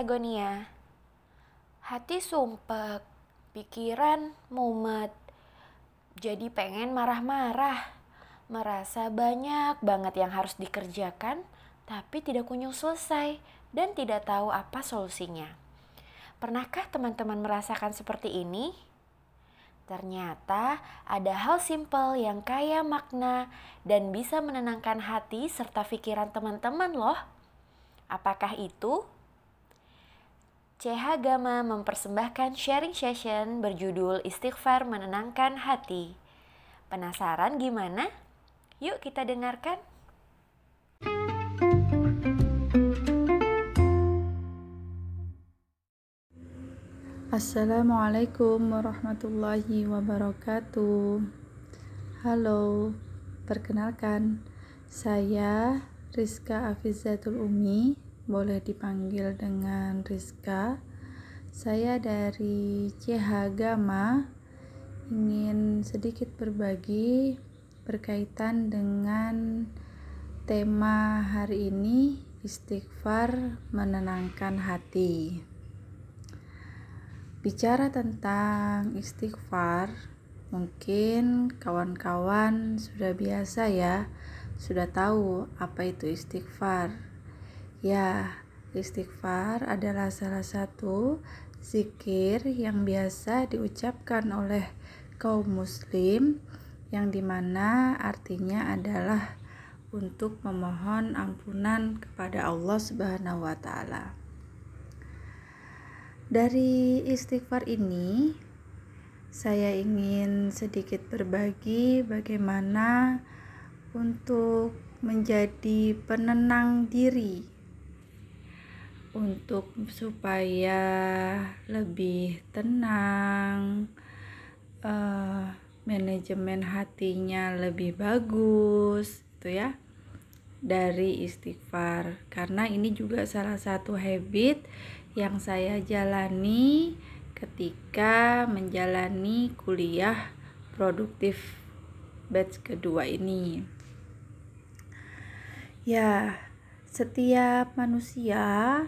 Hexagonia. Hati sumpek, pikiran mumet. Jadi pengen marah-marah. Merasa banyak banget yang harus dikerjakan, tapi tidak kunjung selesai dan tidak tahu apa solusinya. Pernahkah teman-teman merasakan seperti ini? Ternyata ada hal simpel yang kaya makna dan bisa menenangkan hati serta pikiran teman-teman loh. Apakah itu? CH Gama mempersembahkan sharing session berjudul Istighfar Menenangkan Hati. Penasaran gimana? Yuk kita dengarkan. Assalamualaikum warahmatullahi wabarakatuh. Halo, perkenalkan saya Rizka Afizatul Umi, boleh dipanggil dengan Rizka. Saya dari CH Gama ingin sedikit berbagi berkaitan dengan tema hari ini istighfar menenangkan hati. Bicara tentang istighfar, mungkin kawan-kawan sudah biasa ya sudah tahu apa itu istighfar. Ya, istighfar adalah salah satu zikir yang biasa diucapkan oleh kaum muslim yang di mana artinya adalah untuk memohon ampunan kepada Allah Subhanahu wa Ta'ala. Dari istighfar ini, saya ingin sedikit berbagi bagaimana untuk menjadi penenang diri untuk supaya lebih tenang uh, manajemen hatinya lebih bagus itu ya dari istighfar karena ini juga salah satu habit yang saya jalani ketika menjalani kuliah produktif batch kedua ini. Ya, setiap manusia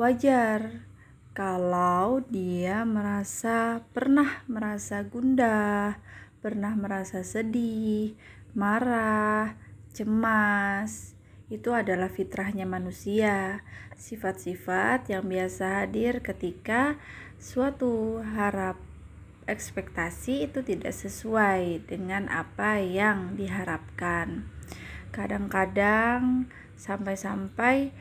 wajar kalau dia merasa pernah merasa gundah, pernah merasa sedih, marah, cemas. Itu adalah fitrahnya manusia, sifat-sifat yang biasa hadir ketika suatu harap ekspektasi itu tidak sesuai dengan apa yang diharapkan kadang-kadang sampai-sampai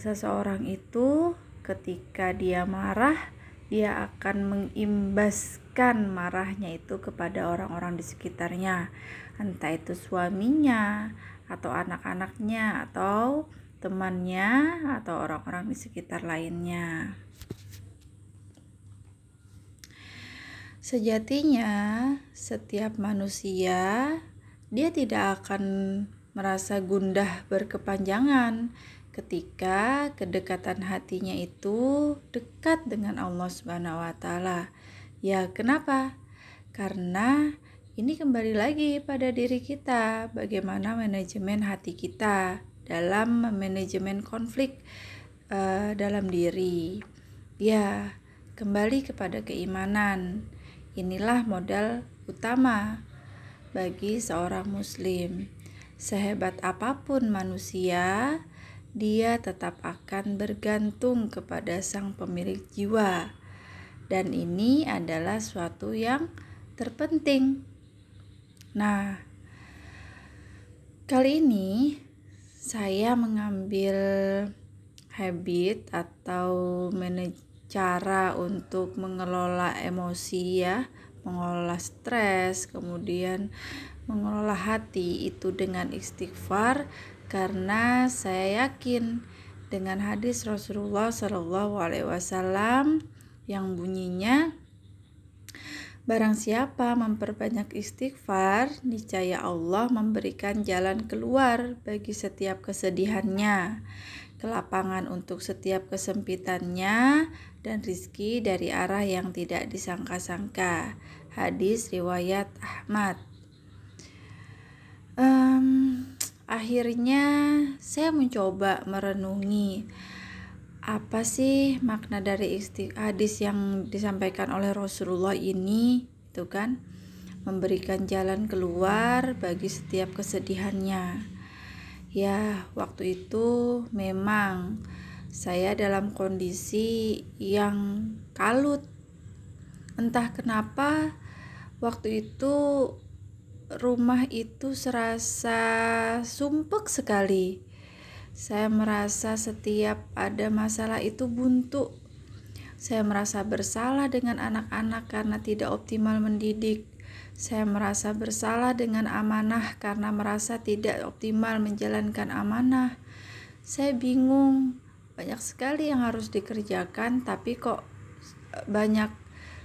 seseorang itu ketika dia marah dia akan mengimbaskan marahnya itu kepada orang-orang di sekitarnya. Entah itu suaminya atau anak-anaknya atau temannya atau orang-orang di sekitar lainnya. Sejatinya, setiap manusia dia tidak akan merasa gundah berkepanjangan ketika kedekatan hatinya itu dekat dengan Allah Subhanahu wa taala. Ya, kenapa? Karena ini kembali lagi pada diri kita, bagaimana manajemen hati kita dalam manajemen konflik uh, dalam diri. Ya, kembali kepada keimanan. Inilah modal utama bagi seorang Muslim. Sehebat apa pun manusia, dia tetap akan bergantung kepada sang pemilik jiwa, dan ini adalah suatu yang terpenting. Nah, kali ini saya mengambil habit atau cara untuk mengelola emosi ya, mengelola stres, kemudian mengelola hati itu dengan istighfar karena saya yakin dengan hadis Rasulullah Shallallahu Alaihi Wasallam yang bunyinya Barang siapa memperbanyak istighfar, niscaya Allah memberikan jalan keluar bagi setiap kesedihannya, kelapangan untuk setiap kesempitannya, dan rizki dari arah yang tidak disangka-sangka. Hadis riwayat Ahmad akhirnya saya mencoba merenungi apa sih makna dari hadis yang disampaikan oleh Rasulullah ini itu kan? Memberikan jalan keluar bagi setiap kesedihannya. Ya waktu itu memang saya dalam kondisi yang kalut. Entah kenapa waktu itu rumah itu serasa sumpek sekali saya merasa setiap ada masalah itu buntu. Saya merasa bersalah dengan anak-anak karena tidak optimal mendidik. Saya merasa bersalah dengan amanah karena merasa tidak optimal menjalankan amanah. Saya bingung, banyak sekali yang harus dikerjakan, tapi kok banyak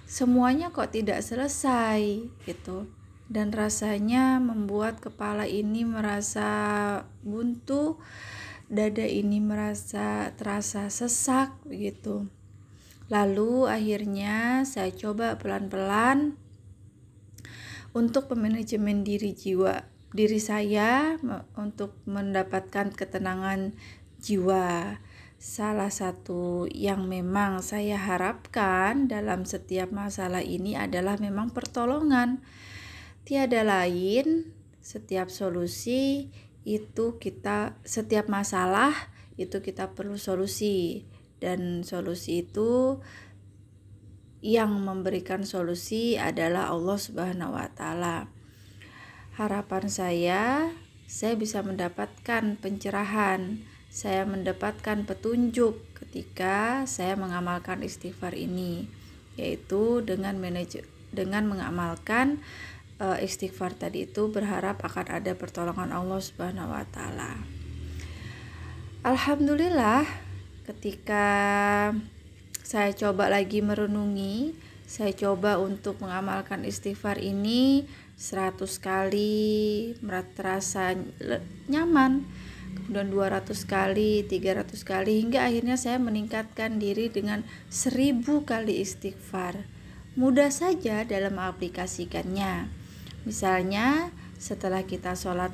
semuanya kok tidak selesai gitu. Dan rasanya membuat kepala ini merasa buntu dada ini merasa terasa sesak begitu. Lalu akhirnya saya coba pelan-pelan untuk memanajemen diri jiwa diri saya untuk mendapatkan ketenangan jiwa. Salah satu yang memang saya harapkan dalam setiap masalah ini adalah memang pertolongan. Tiada lain, setiap solusi itu kita setiap masalah itu kita perlu solusi dan solusi itu yang memberikan solusi adalah Allah Subhanahu wa taala. Harapan saya saya bisa mendapatkan pencerahan, saya mendapatkan petunjuk ketika saya mengamalkan istighfar ini yaitu dengan manajer dengan mengamalkan uh, istighfar tadi itu berharap akan ada pertolongan Allah Subhanahu wa taala. Alhamdulillah ketika saya coba lagi merenungi, saya coba untuk mengamalkan istighfar ini 100 kali terasa nyaman. Kemudian 200 kali 300 kali hingga akhirnya saya meningkatkan diri dengan 1000 kali istighfar. Mudah saja dalam mengaplikasikannya Misalnya setelah kita sholat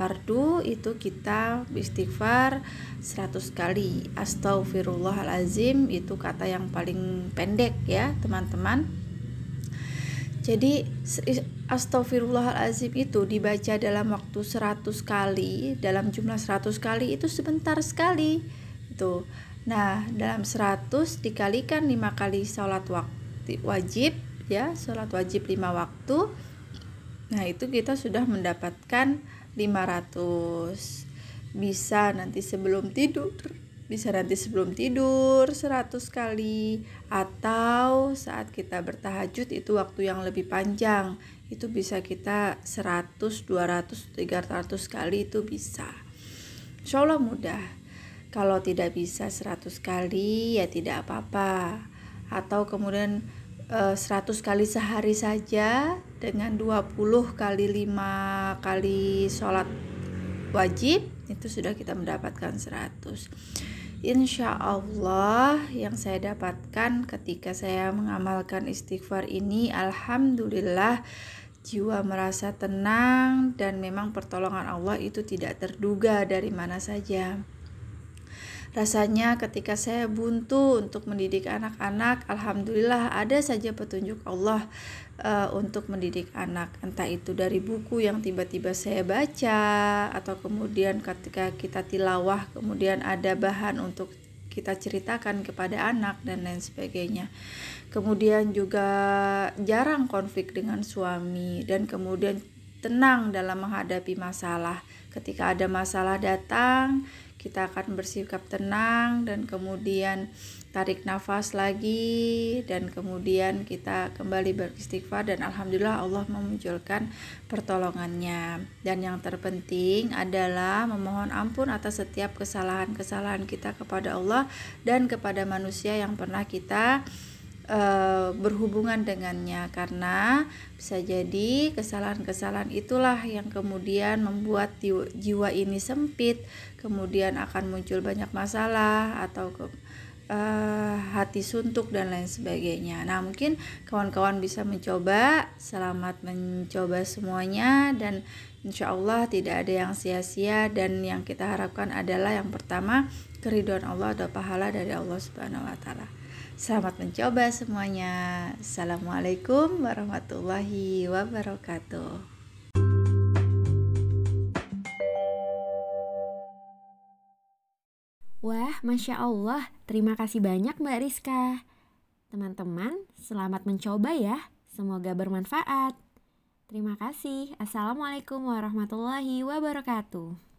fardu itu kita istighfar 100 kali. Astaghfirullahalazim itu kata yang paling pendek ya teman-teman. Jadi Astaghfirullahalazim itu dibaca dalam waktu 100 kali dalam jumlah 100 kali itu sebentar sekali. Itu. Nah dalam 100 dikalikan 5 kali sholat wajib ya sholat wajib 5 waktu Nah, itu kita sudah mendapatkan 500. Bisa nanti sebelum tidur, bisa nanti sebelum tidur 100 kali atau saat kita bertahajud itu waktu yang lebih panjang. Itu bisa kita 100, 200, 300 kali itu bisa. Insya Allah mudah. Kalau tidak bisa 100 kali ya tidak apa-apa. Atau kemudian 100 eh, kali sehari saja dengan 20 kali 5 kali sholat wajib itu sudah kita mendapatkan 100 Insya Allah yang saya dapatkan ketika saya mengamalkan istighfar ini Alhamdulillah jiwa merasa tenang dan memang pertolongan Allah itu tidak terduga dari mana saja Rasanya ketika saya buntu untuk mendidik anak-anak, alhamdulillah ada saja petunjuk Allah uh, untuk mendidik anak. Entah itu dari buku yang tiba-tiba saya baca atau kemudian ketika kita tilawah kemudian ada bahan untuk kita ceritakan kepada anak dan lain sebagainya. Kemudian juga jarang konflik dengan suami dan kemudian tenang dalam menghadapi masalah. Ketika ada masalah datang, kita akan bersikap tenang dan kemudian tarik nafas lagi dan kemudian kita kembali beristighfar dan alhamdulillah Allah memunculkan pertolongannya. Dan yang terpenting adalah memohon ampun atas setiap kesalahan-kesalahan kita kepada Allah dan kepada manusia yang pernah kita uh, berhubungan dengannya karena bisa jadi kesalahan-kesalahan itulah yang kemudian membuat jiwa ini sempit, kemudian akan muncul banyak masalah atau ke, uh, hati suntuk dan lain sebagainya. Nah, mungkin kawan-kawan bisa mencoba. Selamat mencoba semuanya dan insya Allah tidak ada yang sia-sia dan yang kita harapkan adalah yang pertama keriduan Allah atau pahala dari Allah Subhanahu wa taala. Selamat mencoba semuanya. Assalamualaikum warahmatullahi wabarakatuh. Wah, Masya Allah. Terima kasih banyak Mbak Rizka. Teman-teman, selamat mencoba ya. Semoga bermanfaat. Terima kasih. Assalamualaikum warahmatullahi wabarakatuh.